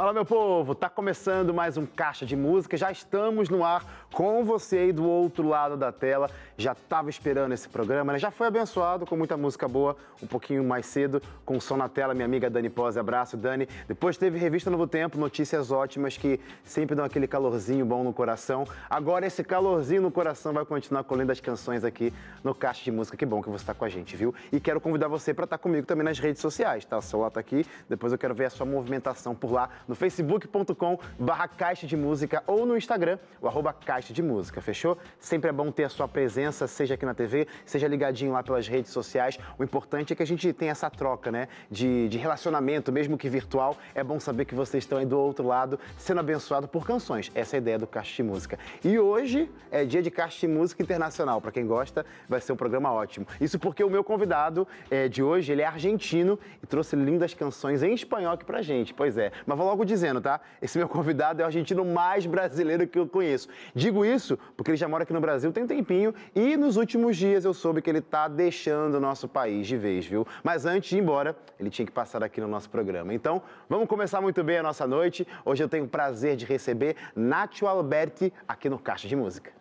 Fala, meu povo! Tá começando mais um Caixa de Música. Já estamos no ar com você aí do outro lado da tela. Já estava esperando esse programa, né? Já foi abençoado com muita música boa, um pouquinho mais cedo, com o som na tela. Minha amiga Dani Pose, abraço, Dani. Depois teve Revista Novo Tempo, notícias ótimas que sempre dão aquele calorzinho bom no coração. Agora esse calorzinho no coração vai continuar colhendo as canções aqui no Caixa de Música. Que bom que você está com a gente, viu? E quero convidar você para estar tá comigo também nas redes sociais, tá? O celular tá aqui, depois eu quero ver a sua movimentação por lá no facebook.com barra Caixa de Música ou no Instagram, o arroba Caixa de Música, fechou? Sempre é bom ter a sua presença, seja aqui na TV, seja ligadinho lá pelas redes sociais. O importante é que a gente tenha essa troca, né? De, de relacionamento, mesmo que virtual. É bom saber que vocês estão aí do outro lado, sendo abençoado por canções. Essa é a ideia do Caixa de Música. E hoje é dia de Caixa de Música Internacional. Para quem gosta, vai ser um programa ótimo. Isso porque o meu convidado é, de hoje, ele é argentino e trouxe lindas canções em espanhol aqui pra gente. Pois é. Mas vou logo dizendo, tá? Esse meu convidado é o argentino mais brasileiro que eu conheço. Digo isso porque ele já mora aqui no Brasil tem um tempinho e nos últimos dias eu soube que ele tá deixando o nosso país de vez, viu? Mas antes de ir embora, ele tinha que passar aqui no nosso programa. Então, vamos começar muito bem a nossa noite. Hoje eu tenho o prazer de receber Nacho Alberti aqui no Caixa de Música.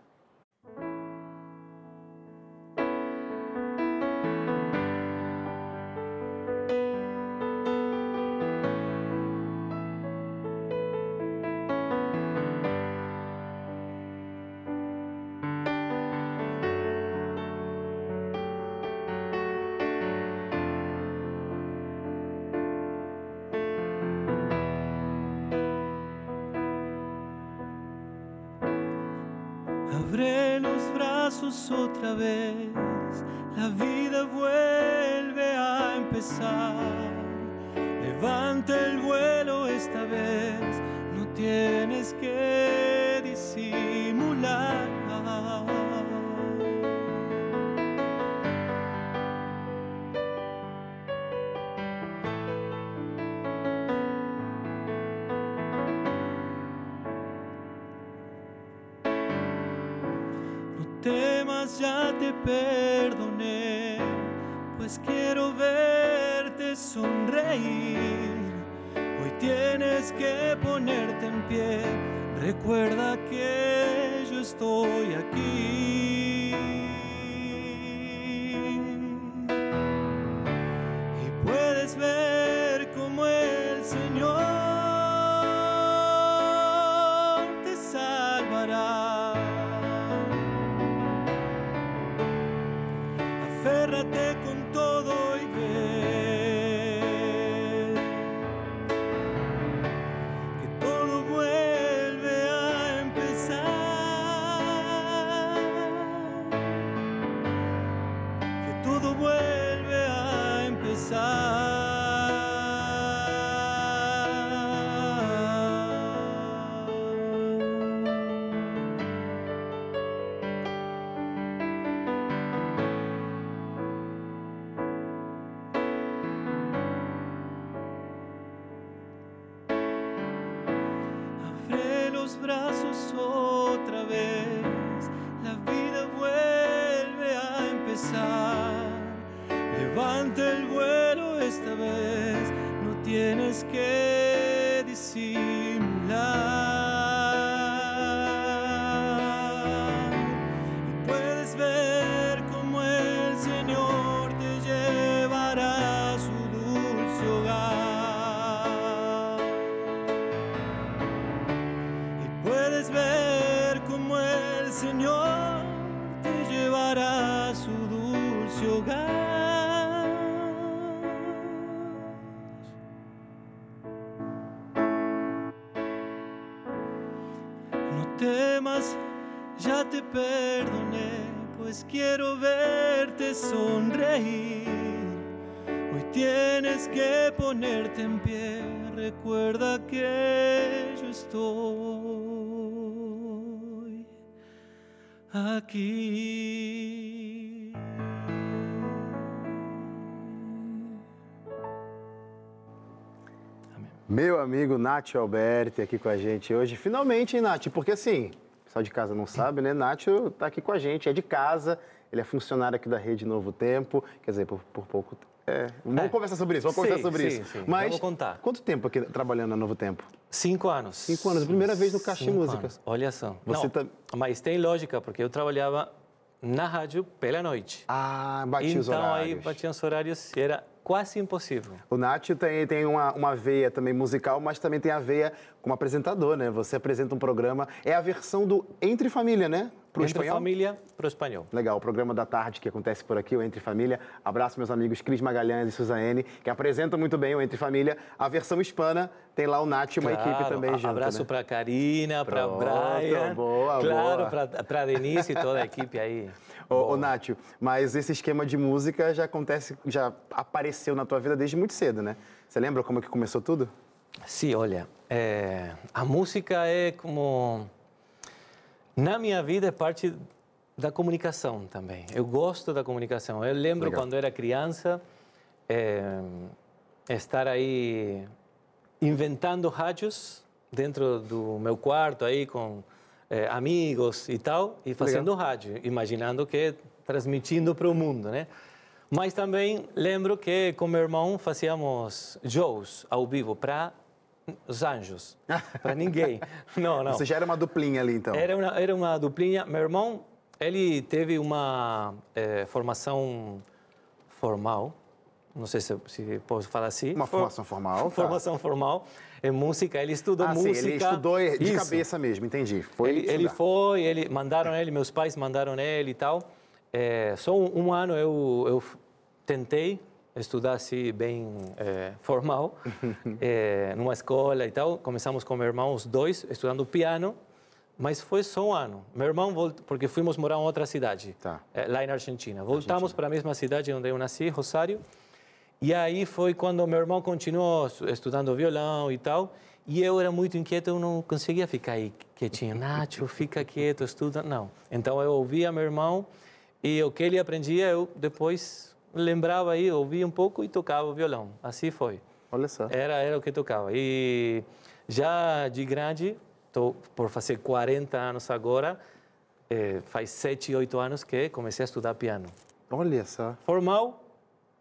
Otra vez, ya te perdoné, pues quiero verte sonreír. Hoy tienes que ponerte en pie, recuerda que yo estoy aquí. 주소 Meu amigo Nath Alberti aqui com a gente hoje. Finalmente, hein, Nath? Porque assim, o pessoal de casa não sabe, né? Nath tá aqui com a gente, é de casa, ele é funcionário aqui da Rede Novo Tempo, quer dizer, por, por pouco. É, vamos É. conversar sobre isso, vamos Sim, conversar sobre sim, isso. sim. Mas Vamos contar. quanto tempo aqui trabalhando na Novo Tempo? Cinco anos. Cinco anos, primeira vez no Caixa de Música. Anos. Olha só. Você Não, tá... Mas tem lógica, porque eu trabalhava na rádio pela noite. Ah, batia então os horários. aí batiam os horários e era quase impossível. O Nath tem, tem uma, uma veia também musical, mas também tem a veia como apresentador, né? Você apresenta um programa, é a versão do Entre Família, né? Pro Entre espanhol? família para o espanhol. Legal, o programa da tarde que acontece por aqui, o Entre Família. Abraço meus amigos Cris Magalhães e Suzane, que apresentam muito bem o Entre Família. A versão hispana tem lá o Nath e uma Claro, equipe também junto, Abraço né? para Karina, para Brian. boa, claro, boa. para Denise e toda a equipe aí. Ô, ô Nath, mas esse esquema de música já acontece, já apareceu na tua vida desde muito cedo, né? Você lembra como é que começou tudo? Sim, olha, é, a música é como. Na minha vida é parte da comunicação também. Eu gosto da comunicação. Eu lembro Legal. quando era criança, é, estar aí inventando rádios dentro do meu quarto aí com é, amigos e tal e fazendo rádio, imaginando que transmitindo para o mundo, né? Mas também lembro que com meu irmão fazíamos shows ao vivo para os anjos, para ninguém. Não, não. Você já era uma duplinha ali, então? Era uma, era uma duplinha. Meu irmão, ele teve uma eh, formação formal, não sei se, se posso falar assim. Uma For- formação formal, tá. Formação formal em música. Ele estudou Ah, sim, música. ele estudou de Isso. cabeça mesmo, entendi. Foi Ele, ele foi, ele mandaram ele, meus pais mandaram ele e tal. É, só um, um ano eu, eu tentei estudar assim bem é, formal, é, numa escola e tal. Começamos com meu irmão, os dois, estudando piano, mas foi só um ano. Meu irmão voltou, porque fomos morar em outra cidade, Tá. é, lá na Argentina. Voltamos para a mesma cidade onde eu nasci, Rosário. E aí foi quando meu irmão continuou estu- estudando violão e tal. E eu era muito inquieto, eu não conseguia ficar aí quietinho. Nacho, fica quieto, estuda. Não. Então eu ouvia meu irmão e o que ele aprendia eu depois lembrava aí, ouvia um pouco e tocava o violão. Assim foi. Olha só. Era, era o que tocava. E já de grande, estou por fazer 40 anos agora, eh, faz 7, 8 anos que comecei a estudar piano. Olha só. Formal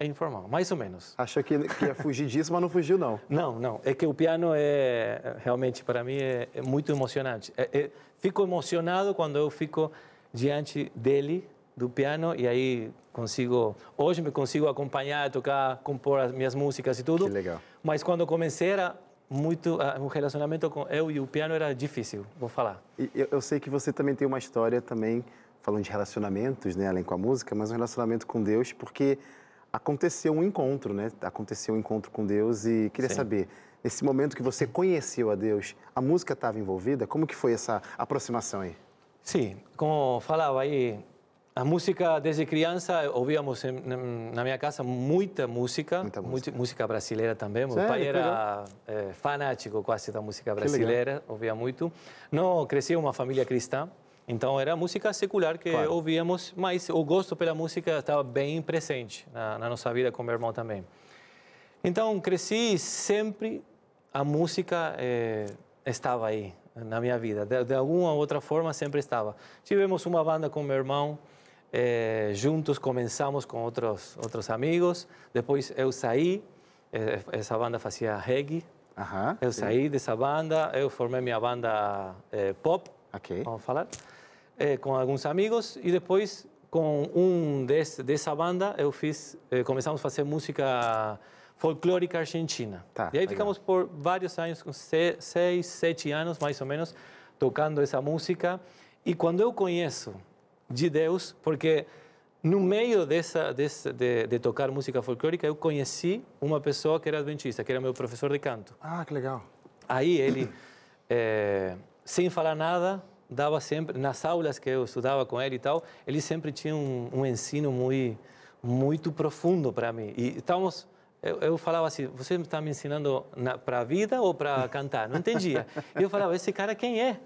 e informal, mais ou menos. Achou que, que ia fugir disso, mas não fugiu, não. Não, não. É que o piano é realmente para mim é, é muito emocionante. É- é- fico emocionado quando eu fico diante dele do piano e aí consigo hoje me consigo acompanhar, tocar, compor as minhas músicas e tudo. Que legal. Mas quando comecei era muito ah, um relacionamento com eu e o piano era difícil, vou falar. E eu, eu sei que você também tem uma história também, falando de relacionamentos, né, além com a música, mas um relacionamento com Deus, porque aconteceu um encontro, né? Aconteceu um encontro com Deus e queria Sim. saber, nesse momento que você conheceu a Deus, a música estava envolvida? Como que foi essa aproximação aí? Sim, como falava aí, a música desde criança ouvíamos em- na minha casa muita música, Muita música. música brasileira também. Meu Sério? pai era eh, fanático quase da música brasileira, ouvia muito. Não cresci em uma família cristã, então era música secular que Claro. ouvíamos, mas o gosto pela música estava bem presente na, na nossa vida com meu irmão também. Então cresci sempre a música eh, estava aí na minha vida. De, de alguma outra forma sempre estava. Tivemos uma banda com meu irmão, eh, juntos começamos com outros outros amigos. Depois eu saí, eh, essa banda fazia reggae. Eu sim. saí dessa banda, eu formei minha banda pop, Ok. vamos falar, eh, com alguns amigos e depois com um desse, dessa banda eu fiz, eh, começamos a fazer música folclórica argentina. Tá, e aí legal. ficamos por vários anos, seis, sete anos mais ou menos, tocando essa música. E quando eu conheço de Deus, porque no meio dessa, dessa de, de tocar música folclórica eu conheci uma pessoa que era adventista, que era meu professor de canto. Ah, que legal. Aí ele, eh, sem falar nada, dava sempre nas aulas que eu estudava com ele e tal, ele sempre tinha um, um ensino muito muito profundo para mim. E estávamos eu, eu falava assim, você está me ensinando para a vida ou para cantar? Não entendia. E eu falava, esse cara quem é?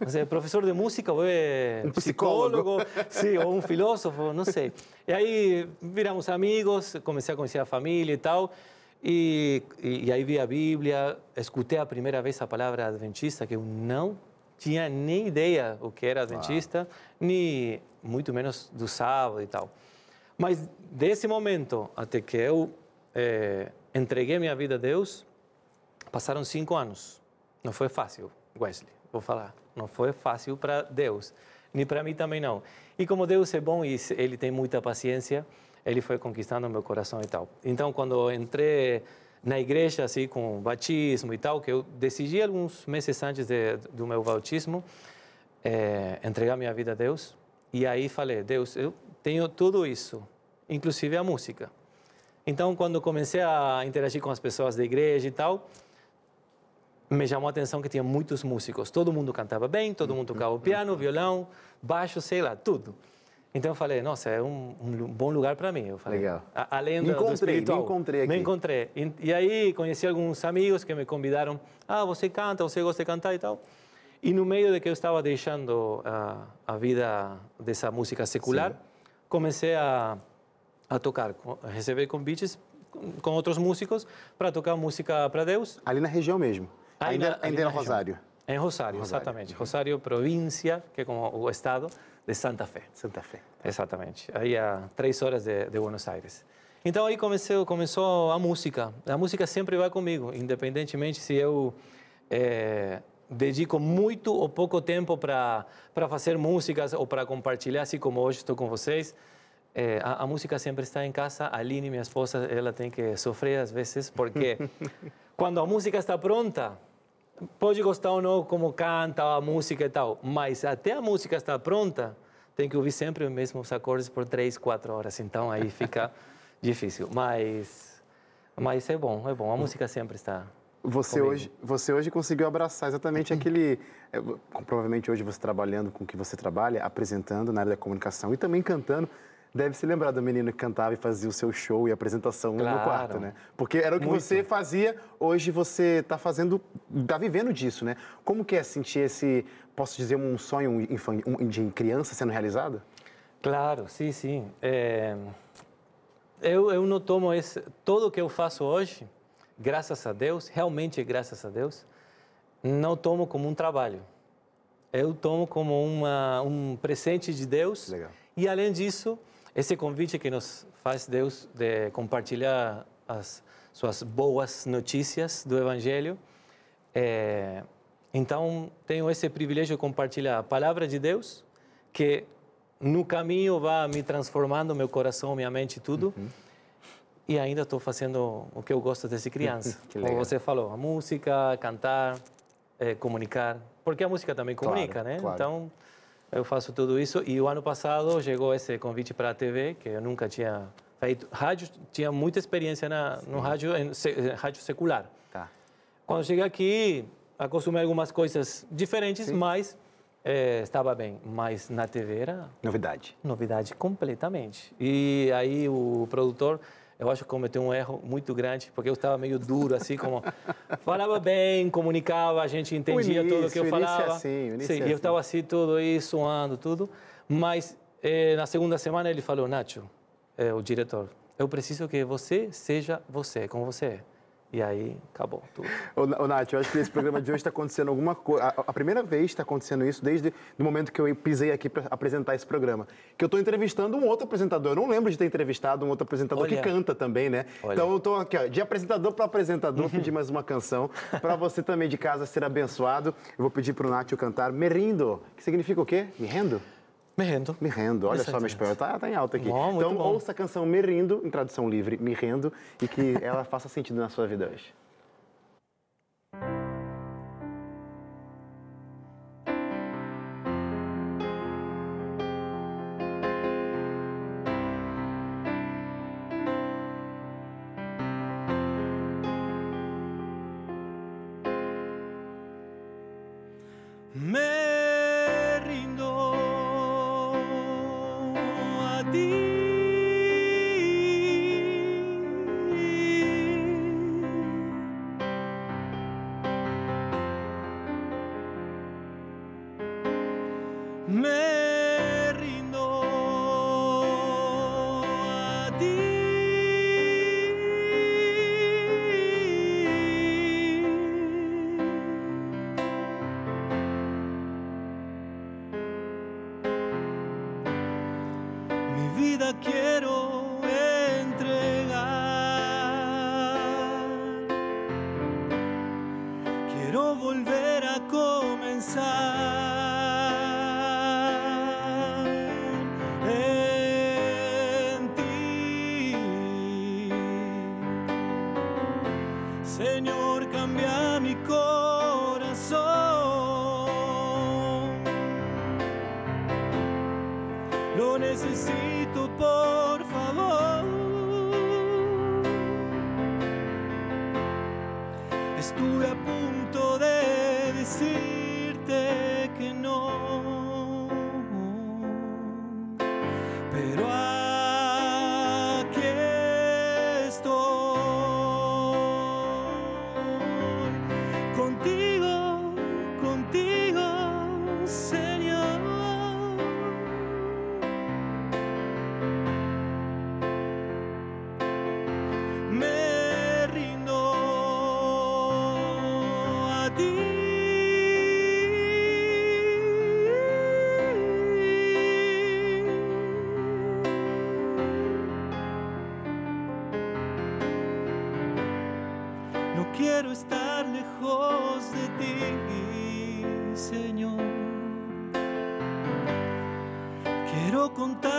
Você é professor de música ou é Um psicólogo. Sim, ou um filósofo, não sei. E aí viramos amigos, comecei a conhecer a família e tal. E, e, e aí vi a Bíblia, escutei a primeira vez a palavra adventista, que eu não tinha nem ideia o que era adventista, nem muito menos do sábado e tal. Mas desse momento até que eu eh, entreguei minha vida a Deus, passaram cinco anos. Não foi fácil, Wesley, vou falar. Não foi fácil para Deus, nem para mim também não. E como Deus é bom e ele tem muita paciência, ele foi conquistando meu coração e tal. Então, quando entrei na igreja, assim, com batismo e tal, que eu decidi alguns meses antes de, do meu batismo, é, entregar minha vida a Deus. E aí falei, Deus, eu tenho tudo isso, inclusive a música. Então, quando comecei a interagir com as pessoas da igreja e tal, me chamou a atenção que tinha muitos músicos. Todo mundo cantava bem, todo mundo tocava piano, violão, baixo, sei lá, tudo. Então eu falei, nossa, é um, um bom lugar para mim. Eu falei, Legal. A, além me encontrei, do espiritual. Me encontrei aqui. Me encontrei. E, e, aí conheci alguns amigos que me convidaram. Ah, você canta, você gosta de cantar e tal. E no meio de que eu estava deixando a, a vida dessa música secular, Sim. comecei a, a tocar, a receber convites com outros músicos para tocar música para Deus. Ali na região mesmo. Ainda, ainda, ainda Rosário. Em Rosário, Rosário, exatamente. Rosário, província, que é como o estado de Santa Fé. Santa Fé. Exatamente. Aí a três horas de, de Buenos Aires. Então aí comecei, começou a música. A música sempre vai comigo, independentemente se eu é, dedico muito ou pouco tempo para para fazer músicas ou para compartilhar, assim como hoje estou com vocês. É, a, a, música sempre está em casa. A Aline, minha esposa, ela tem que sofrer às vezes, porque quando a música está pronta, pode gostar ou não como canta a música e tal, mas até a música estar pronta, tem que ouvir sempre os mesmos acordes por três, quatro horas. Então aí fica difícil. Mas, mas é bom, é bom. A música sempre está. Você hoje, você hoje conseguiu abraçar exatamente aquele. É, provavelmente hoje você trabalhando com o que você trabalha, apresentando na área da comunicação e também cantando deve se lembrar do menino que cantava e fazia o seu show e apresentação claro. no quarto, né? Porque era o que Muito. você fazia, hoje você está fazendo, está vivendo disso, né? Como que é sentir esse, posso dizer, um sonho de criança sendo realizado? Claro, sim, sim. É... Eu, eu não tomo esse... Tudo que eu faço hoje, graças a Deus, realmente graças a Deus, não tomo como um trabalho. Eu tomo como uma, um presente de Deus. Legal. E, além disso, esse convite que nos faz Deus de compartilhar as suas boas notícias do Evangelho. É, então, tenho esse privilégio de compartilhar a palavra de Deus, que no caminho vai me transformando meu coração, minha mente, tudo. Uhum. E ainda estou fazendo o que eu gosto desde criança. Como você falou, a música, cantar, é, comunicar. Porque a música também comunica, claro, né? Claro. Então, eu faço tudo isso e o ano passado chegou esse convite para a TV que eu nunca tinha feito. Rádio tinha muita experiência na, no rádio, em, se, rádio secular. Tá. Quando cheguei aqui, acostumei algumas coisas diferentes, Sim. mas é, estava bem. Mas na TV era novidade. Novidade completamente. E aí o produtor eu acho que cometeu um erro muito grande, porque eu estava meio duro, assim, como falava bem, comunicava, a gente entendia início, tudo o que eu falava. É assim, o Sim, é assim. eu estava assim, tudo isso, suando, tudo. Mas eh, na segunda semana ele falou, Nacho, eh, o diretor, eu preciso que você seja você, como você é. E aí, acabou tudo. Ô, Nath, eu acho que nesse programa de hoje está acontecendo alguma coisa. A, primeira vez está acontecendo isso desde o momento que eu pisei aqui para apresentar esse programa. Que eu estou entrevistando um outro apresentador. Eu não lembro de ter entrevistado um outro apresentador Olha. que canta também, né? Olha. Então eu estou aqui, ó, de apresentador para apresentador, uhum. pedir mais uma canção. Para você também de casa ser abençoado, eu vou pedir para o Nath cantar Merindo, que significa o quê? Me rendo? Me rendo. Me rendo. Olha só, meu espanhol tá, tá em alta aqui. Bom, então, bom. ouça a canção Me Rindo, em tradução livre, Me Rendo, e que ela faça sentido na sua vida hoje. Contar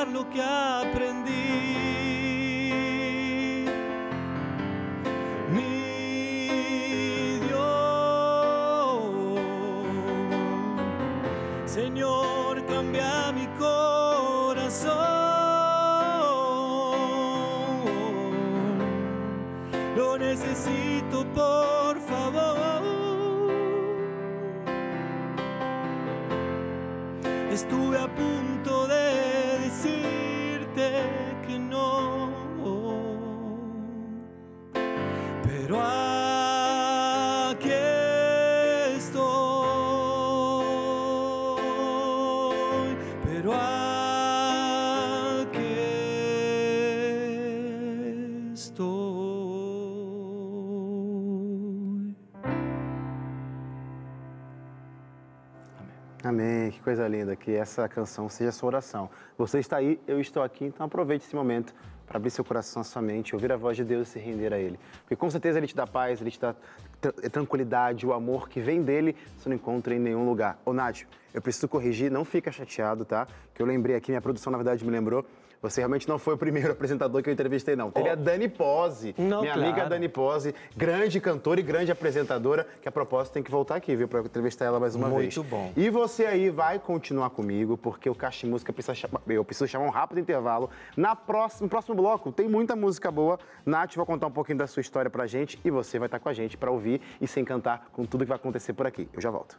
Amém, que coisa linda, que essa canção seja sua oração. Você está aí, eu estou aqui, então aproveite esse momento para abrir seu coração, sua mente, ouvir a voz de Deus e se render a Ele. Porque com certeza Ele te dá paz, Ele te dá tra- tranquilidade, o amor que vem dele, você não encontra em nenhum lugar. Ô, Nádio, eu preciso corrigir, não fica chateado, tá? Que eu lembrei aqui, minha produção na verdade me lembrou, você realmente não foi o primeiro apresentador que eu entrevistei, não. Teve a Dani Pose, Não, minha claro. amiga Dani Pose, grande cantora e grande apresentadora, que a propósito tem que voltar aqui, viu, para entrevistar ela mais uma vez. Muito bom. E você aí vai continuar comigo, porque o Caixa de Música precisa chamar, eu preciso chamar um rápido intervalo. Na próxima, no próximo bloco tem muita música boa. Nath vai contar um pouquinho da sua história pra gente e você vai estar com a gente para ouvir e se encantar com tudo que vai acontecer por aqui. Eu já volto.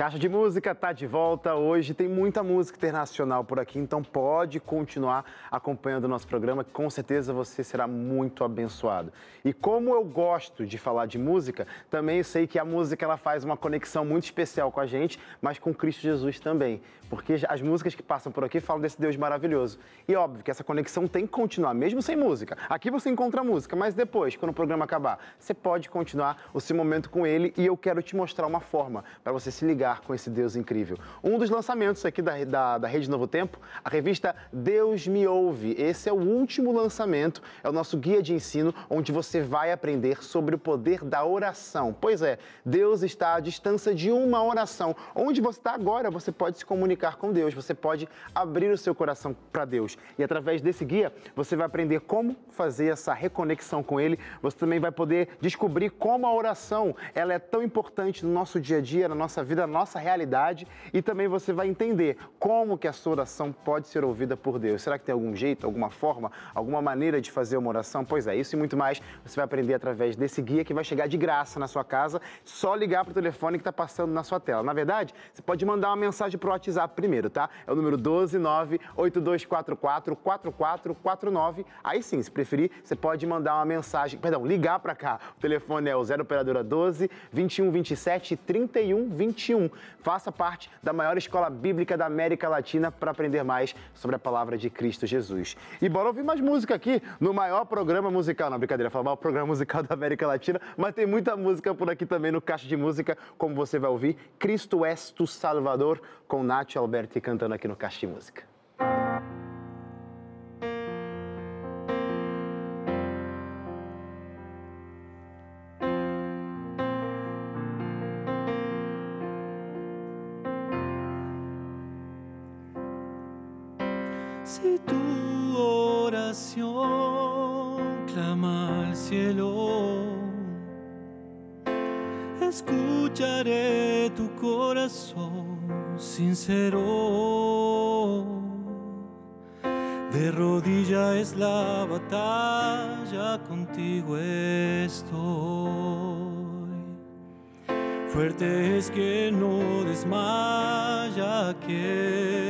Caixa de Música tá de volta hoje. Tem muita música internacional por aqui, então pode continuar acompanhando o nosso programa, que com certeza você será muito abençoado. E como eu gosto de falar de música, também sei que a música ela faz uma conexão muito especial com a gente, mas com Cristo Jesus também. Porque as músicas que passam por aqui falam desse Deus maravilhoso. E óbvio que essa conexão tem que continuar, mesmo sem música. Aqui você encontra música, mas depois, quando o programa acabar, você pode continuar o seu momento com ele e eu quero te mostrar uma forma para você se ligar com esse Deus incrível. Um dos lançamentos aqui da, da, da Rede Novo Tempo, a revista Deus Me Ouve. Esse é o último lançamento, é o nosso guia de ensino, onde você vai aprender sobre o poder da oração. Pois é, Deus está à distância de uma oração. Onde você está agora, você pode se comunicar com Deus, você pode abrir o seu coração para Deus. E através desse guia, você vai aprender como fazer essa reconexão com Ele. Você também vai poder descobrir como a oração ela é tão importante no nosso dia a dia, na nossa vida, na nossa realidade. E também você vai entender como que a sua oração pode ser ouvida por Deus. Será que tem algum jeito, alguma forma, alguma maneira de fazer uma oração? Pois é, isso e muito mais você vai aprender através desse guia que vai chegar de graça na sua casa. Só ligar para o telefone que está passando na sua tela. Na verdade, você pode mandar uma mensagem para o WhatsApp primeiro, tá? É o número 12982444449. Aí sim, se preferir, você pode mandar uma mensagem, perdão, ligar para cá. O telefone é o 0 operadora 12 2127 3121. Faça parte da maior escola bíblica da América Latina para aprender mais sobre a palavra de Cristo Jesus. E bora ouvir mais música aqui no maior programa musical, não brincadeira, falar maior programa musical da América Latina, mas tem muita música por aqui também no Caixa de Música, como você vai ouvir, Cristo és tu Salvador, com Nath Alberti cantando aqui no Caixa de Música. Sincero. De rodilla es la batalla, contigo estoy. Fuerte es que no desmaya que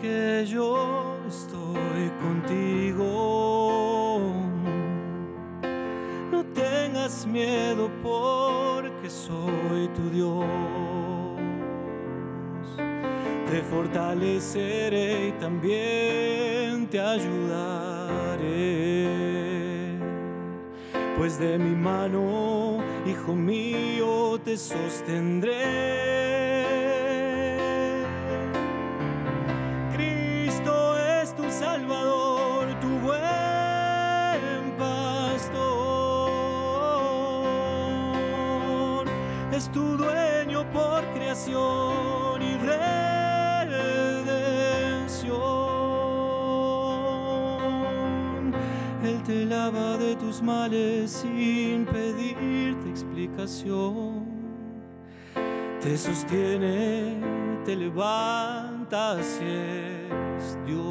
porque yo estoy contigo. No tengas miedo porque soy tu Dios. Te fortaleceré y también te ayudaré. Pues de mi mano, hijo mío, te sostendré. Él te lava de tus males sin pedirte explicación te sostiene, te levanta si es Dios.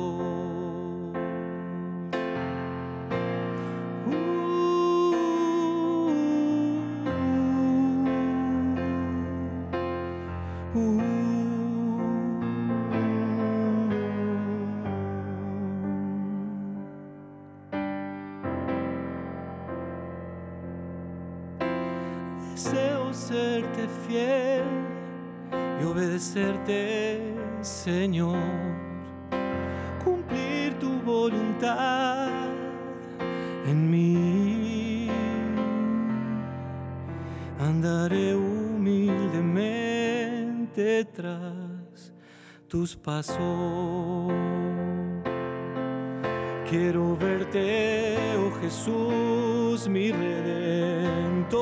Quiero verte, oh Jesús, mi redentor.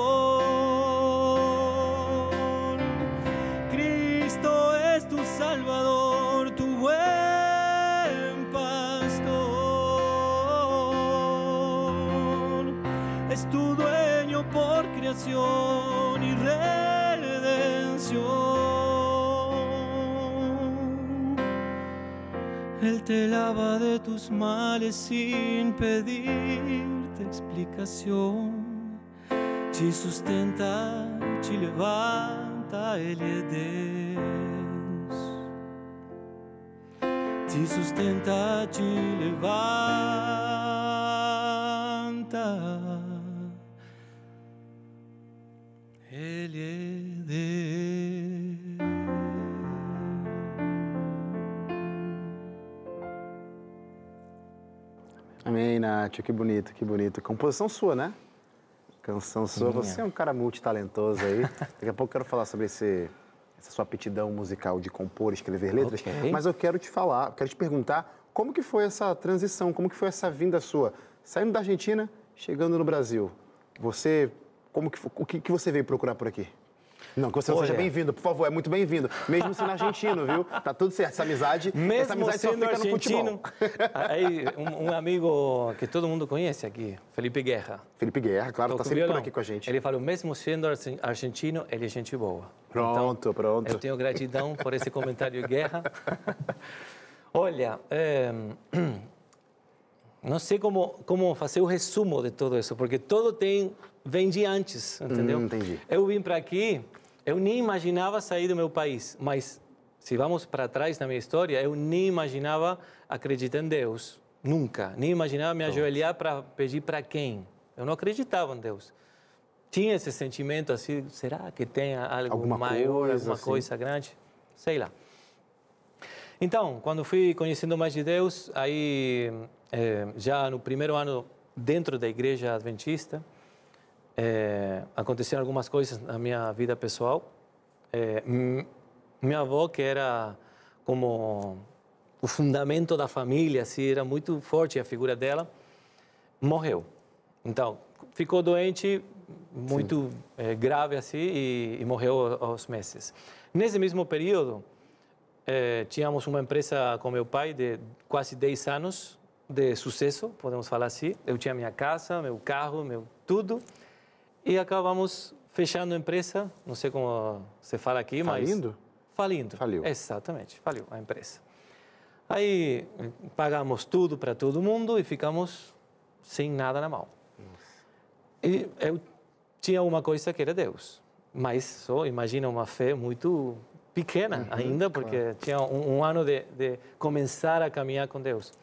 Cristo es tu Salvador, tu buen pastor. Es tu dueño por creación y redención. Él te lava de tus males sin pedirte explicación. Ci sustenta, ci levanta, Ele é Deus. Te sustenta, te levanta. Nath. Que bonito, que bonito. Composição sua, né? Canção sua. Minha. Você é um cara multitalentoso aí. Daqui a pouco eu quero falar sobre esse, essa sua aptidão musical de compor, escrever letras. Ok. Mas eu quero te falar, quero te perguntar como que foi essa transição, como que foi essa vinda sua? Saindo da Argentina, chegando no Brasil. Você, como que, o que, que você veio procurar por aqui? Não, que você seja bem-vindo, por favor, é muito bem-vindo. Mesmo sendo argentino, viu? Tá tudo certo. Essa amizade, essa Mesmo amizade só sendo fica no argentino, futebol. aí um, um amigo que todo mundo conhece aqui, Felipe Guerra. Felipe Guerra, claro, toca tá sempre por aqui com a gente. Ele falou, mesmo sendo argen- argentino, ele é gente boa. Pronto, pronto. Eu tenho gratidão por esse comentário, Guerra. Olha, eh, não sei como, como fazer o resumo de tudo isso, porque tudo tem, vem de antes, entendeu? Hum, entendi. Eu vim para aqui, eu nem imaginava sair do meu país, mas se vamos para trás na minha história, eu nem imaginava acreditar em Deus, nunca. Nem imaginava me ajoelhar para pedir para quem. Eu não acreditava em Deus. Tinha esse sentimento assim, será que tem algo Alguma maior, coisa, alguma assim. coisa grande? Sei lá. Então, quando fui conhecendo mais de Deus, aí é, já no primeiro ano dentro da igreja adventista, é, aconteceram algumas coisas na minha vida pessoal. É, minha avó, que era como o fundamento da família, assim, era muito forte a figura dela, morreu. Então, ficou doente, muito é, grave assim, e, e, morreu aos meses. Nesse mesmo período, é, tínhamos uma empresa com meu pai de quase 10 anos de sucesso, podemos falar assim. Eu tinha minha casa, meu carro, meu tudo, e acabamos fechando a empresa, não sei como se fala aqui, Falindo? mas... Falindo? Falindo. Faliu. Exatamente, faliu a empresa. Aí pagamos tudo para todo mundo e ficamos sem nada na mão. E eu tinha uma coisa que era Deus, mas só imagina uma fé muito pequena uhum, ainda, porque claro. tinha um, um ano de, de, começar a caminhar com Deus.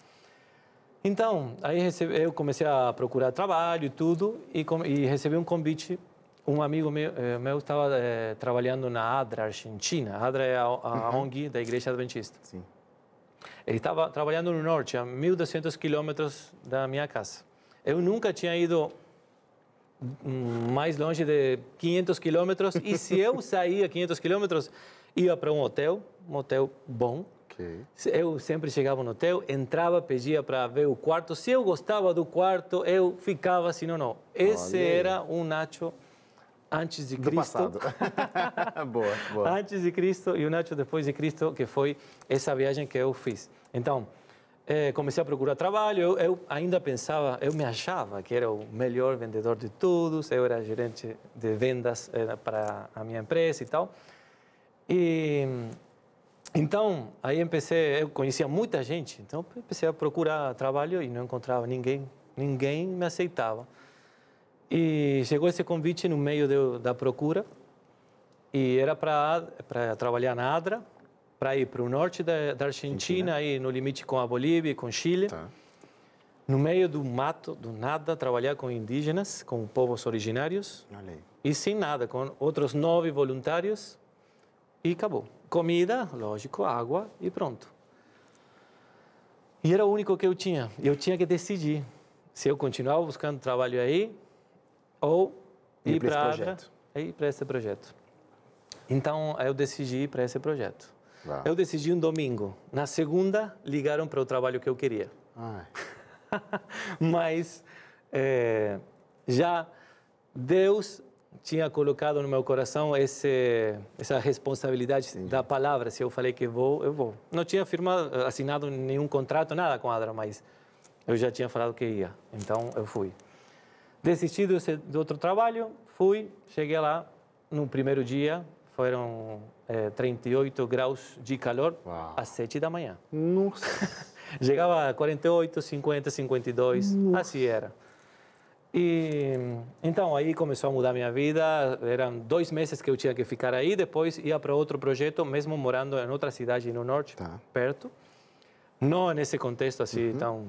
Então, aí eu comecei a procurar trabalho e tudo, e, e recebi um convite. Um amigo meu, eh, meu estava é, trabalhando na ADRA, Argentina. A ADRA é a, a uhum. ONG da Igreja Adventista. Sim. Ele estava trabalhando no norte, a 1.200 quilômetros da minha casa. Eu nunca tinha ido mais longe de 500 quilômetros e se eu saía 500 quilômetros, ia para um hotel, um hotel bom. Okay. Eu sempre chegava no hotel, entrava, pedia para ver o quarto. Se eu gostava do quarto, eu ficava, se não, não. Esse Olha. era um Nacho antes de Cristo. Do passado. boa, boa. Antes de Cristo e o Nacho depois de Cristo, que foi essa viagem que eu fiz. Então, é, comecei a procurar trabalho. Eu, eu, ainda pensava, eu me achava que era o melhor vendedor de todos. Eu era gerente de vendas é, para a minha empresa e tal. E então aí comecei, eu conhecia muita gente. Então comecei a procurar trabalho e não encontrava ninguém. Ninguém me aceitava. E chegou esse convite no meio de, da procura e era para trabalhar na Adra para ir para o norte da, da Argentina, aí no limite com a Bolívia e com Chile. Tá. No meio do mato, do nada, trabalhar com indígenas, com povos originários. E sem nada, com outros nove voluntários. E acabou. Comida, lógico, água e pronto. E era o único que eu tinha. Eu tinha que decidir se eu continuava buscando trabalho aí ou ir, ir para esse projeto. Então, eu decidi ir para esse projeto. Eu decidi um domingo. Na segunda, ligaram para o trabalho que eu queria. Mas é, já Deus tinha colocado no meu coração esse, essa responsabilidade Entendi. da palavra. Se eu falei que vou, eu vou. Não tinha firmado, assinado nenhum contrato, nada com a Adra, mas eu já tinha falado que ia. Então eu fui. Desisti do, do outro trabalho, fui, cheguei lá no primeiro dia, foram é, 38 graus de calor Uau. às 7 da manhã. Nossa! Chegava a 48, 50, 52, Nossa. assim era. E então aí começou a mudar minha vida. Eram dois meses que eu tinha que ficar aí. Depois ia para outro projeto, mesmo morando em outra cidade no norte, tá. perto. Não nesse contexto assim uhum. tão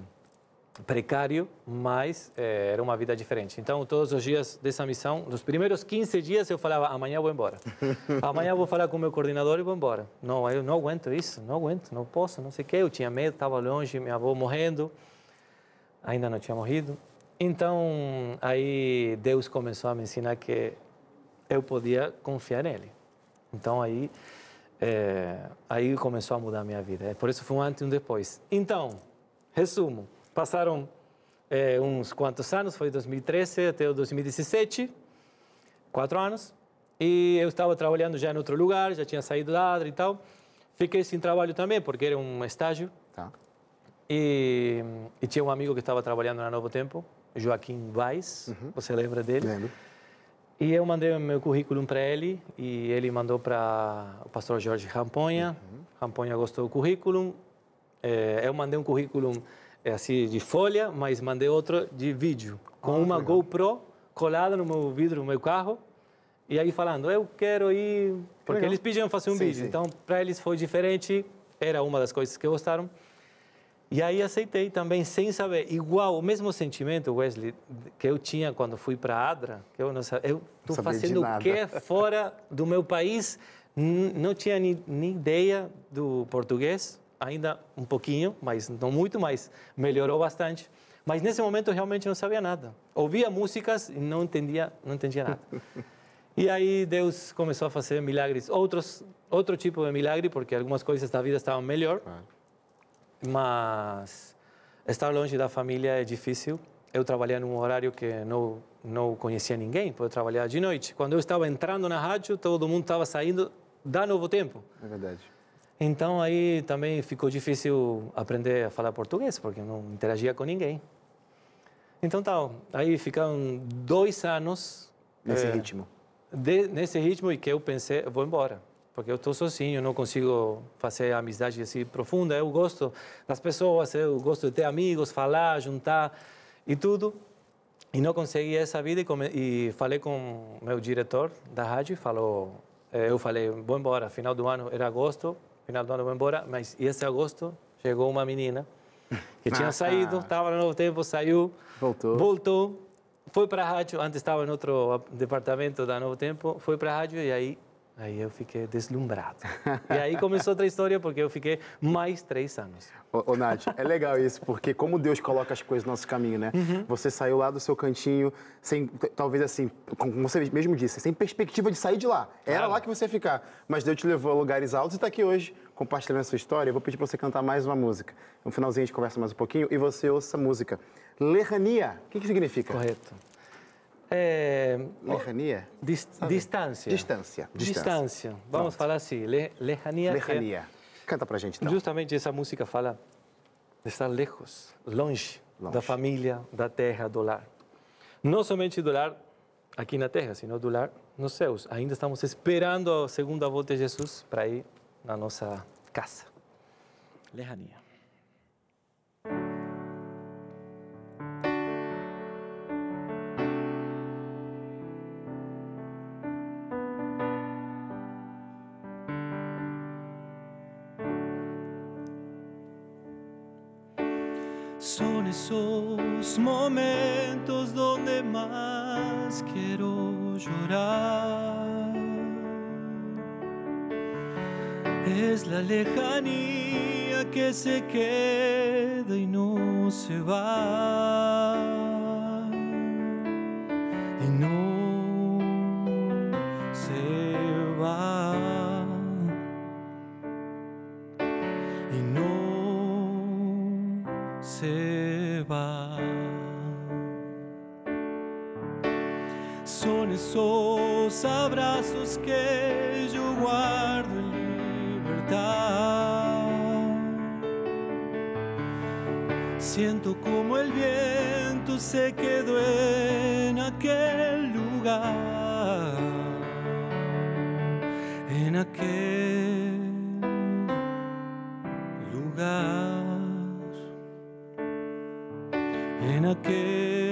precário, mas é, era uma vida diferente. Então, todos os dias dessa missão, nos primeiros 15 dias eu falava, amanhã vou embora. amanhã vou falar com o meu coordenador e vou embora. Não, eu não aguento isso, não aguento, não posso, não sei o quê. Eu tinha medo, estava longe, minha avó morrendo, ainda não tinha morrido. Então, aí Deus começou a me ensinar que eu podia confiar nele. Então, aí, é, aí começou a mudar a minha vida. Por isso foi um antes e um depois. Então, resumo. Passaram é, uns quantos anos, foi 2013 até 2017, quatro anos. E eu estava trabalhando já em outro lugar, já tinha saído da ADRA e tal. Fiquei sem trabalho também, porque era um estágio. Tá. E, e, tinha um amigo que estava trabalhando na Novo Tempo, Joaquim Weiss, uhum. você lembra dele? Lembro. E eu mandei meu currículo para ele e ele mandou para o pastor Jorge Ramponha. Uhum. Ramponha gostou do currículo. É, eu mandei um currículo é assim de folha, mas mandei outro de vídeo, com ah, uma legal. GoPro colada no meu vidro do meu carro. E aí falando, eu quero ir. Porque legal. eles pediam fazer um sim, vídeo. Sim. Então, para eles foi diferente, era uma das coisas que gostaram. E aí aceitei também, sem saber. Igual, o mesmo sentimento, Wesley, que eu tinha quando fui para Adra, que eu não sabia. Eu estou fazendo o que fora do meu país? Não tinha nem, nem ideia do português ainda um pouquinho, mas não muito, mas melhorou bastante. Mas nesse momento realmente não sabia nada. Ouvia músicas e não entendia, não entendia nada. E aí Deus começou a fazer milagres, outros, outro tipo de milagre, porque algumas coisas da vida estavam melhor. Mas estar longe da família é difícil. Eu trabalhava num horário que não não conhecia ninguém, porque eu trabalhava de noite. Quando eu estava entrando na rádio, todo mundo estava saindo da Novo Tempo. É verdade. Então aí também ficou difícil aprender a falar português, porque eu não interagia com ninguém. Então tá, aí ficaram dois anos Nesse é, ritmo. de- nesse ritmo e que eu pensei, eu vou embora, porque eu estou sozinho, não consigo fazer amizade assim profunda. Eu gosto das pessoas, eu gosto de ter amigos, falar, juntar e tudo. E não consegui essa vida e, come- e falei com meu diretor da rádio falou, eh, eu falei, vou embora, final do ano, era agosto, final do ano vou embora, mas esse agosto chegou uma menina que tinha saído, estava no novo tempo, saiu, Voltou. voltou, foi para a rádio, antes estava em outro departamento da Novo Tempo, foi para a rádio e aí, aí eu fiquei deslumbrado. e aí começou outra história, porque eu fiquei mais três anos. Ô, ô Nath, é legal isso, porque como Deus coloca as coisas no nosso caminho, né? Você saiu lá do seu cantinho, sem, talvez assim, como você mesmo disse, sem perspectiva de sair de lá. Era Claro. lá que você ia ficar. Mas Deus te levou a lugares altos e está aqui hoje, compartilhando a sua história. Eu vou pedir para você cantar mais uma música. No finalzinho a gente conversa mais um pouquinho e você ouça a música. Lerrania, o que, que significa? Correto. É, Lerrania? dis- distância. Distância. Distância. Vamos Pronto. falar assim, le, lejania. que é Lerrania. Canta pra gente então. Justamente essa música fala de estar lejos, longe, Longe. da família, da terra, do lar. Não somente do lar aqui na terra, sino do lar nos céus. Ainda estamos esperando a segunda volta de Jesus para ir na nossa casa. Lejania. Se Siento como el viento se quedó en aquel lugar, en aquel lugar, en aquel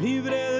libre de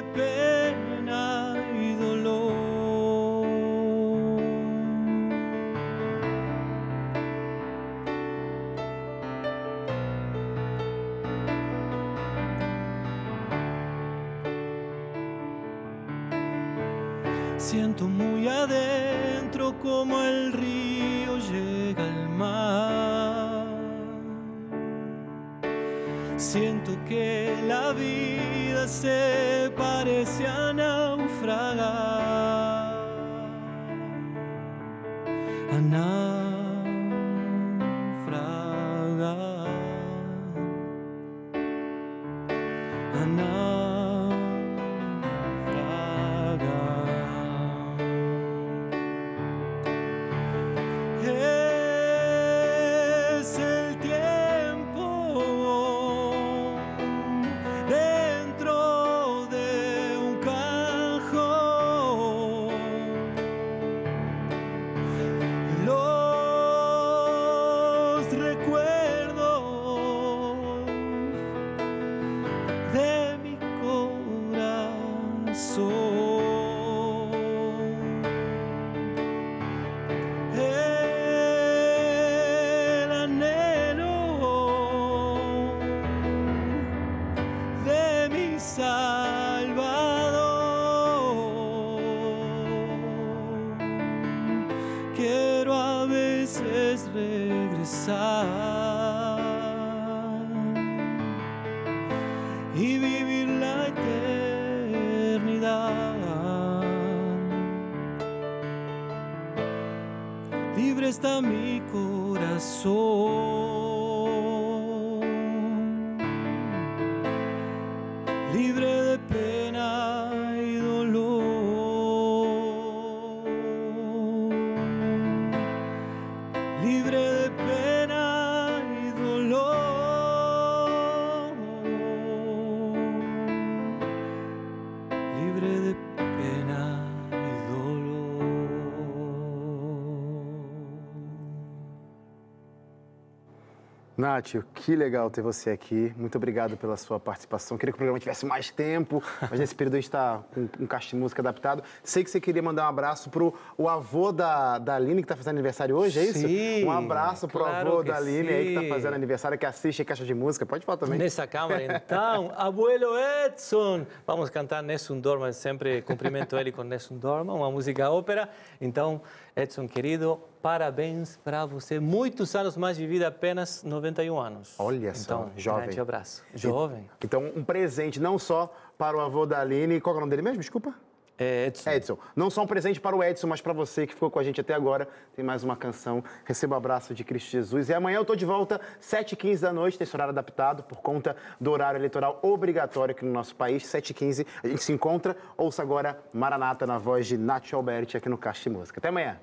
Nath, que legal ter você aqui. Muito obrigado pela sua participação. Queria que o programa tivesse mais tempo, mas nesse período a gente está com um caixa de música adaptado. Sei que você queria mandar um abraço pro o avô da, da Aline, que está fazendo aniversário hoje, é isso? Sim, Um abraço pro claro avô da Aline aí que está sim. fazendo aniversário, que assiste a caixa de música. Pode falar também. Nessa câmara, então, abuelo Edson. Vamos cantar Nessun Dorma, sempre cumprimento ele com Nessun Dorma, uma música ópera. Então, Edson, querido, parabéns para você. Muitos anos mais de vida, apenas 91 anos. Olha só, então, jovem. grande abraço. Jovem. Então, um presente não só para o avô da Aline. Qual é o nome dele mesmo? Desculpa. É, Edson. Edson. Não só um presente para o Edson, mas para você que ficou com a gente até agora. Tem mais uma canção. Receba o abraço de Cristo Jesus. E amanhã eu estou de volta, 7h15 da noite, nesse horário adaptado, por conta do horário eleitoral obrigatório aqui no nosso país. 7h15 a gente se encontra. Ouça agora Maranata na voz de Nath Alberti aqui no Caixa de Música. Até amanhã.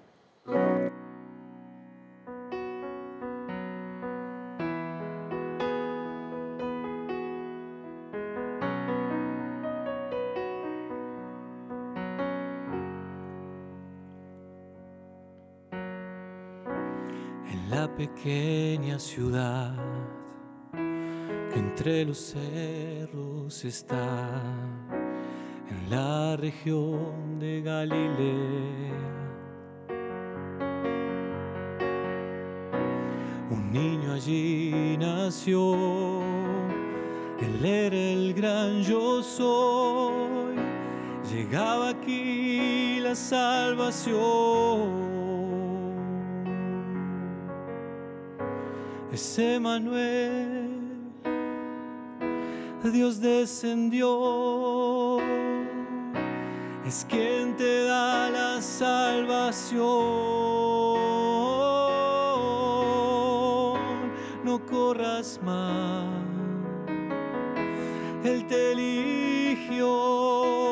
Pequeña ciudad que entre los cerros está, en la región de Galilea. Un niño allí nació, él era el gran yo soy, llegaba aquí la salvación. Es Emanuel, Dios descendió, es quien te da la salvación. No corras más, Él te eligió.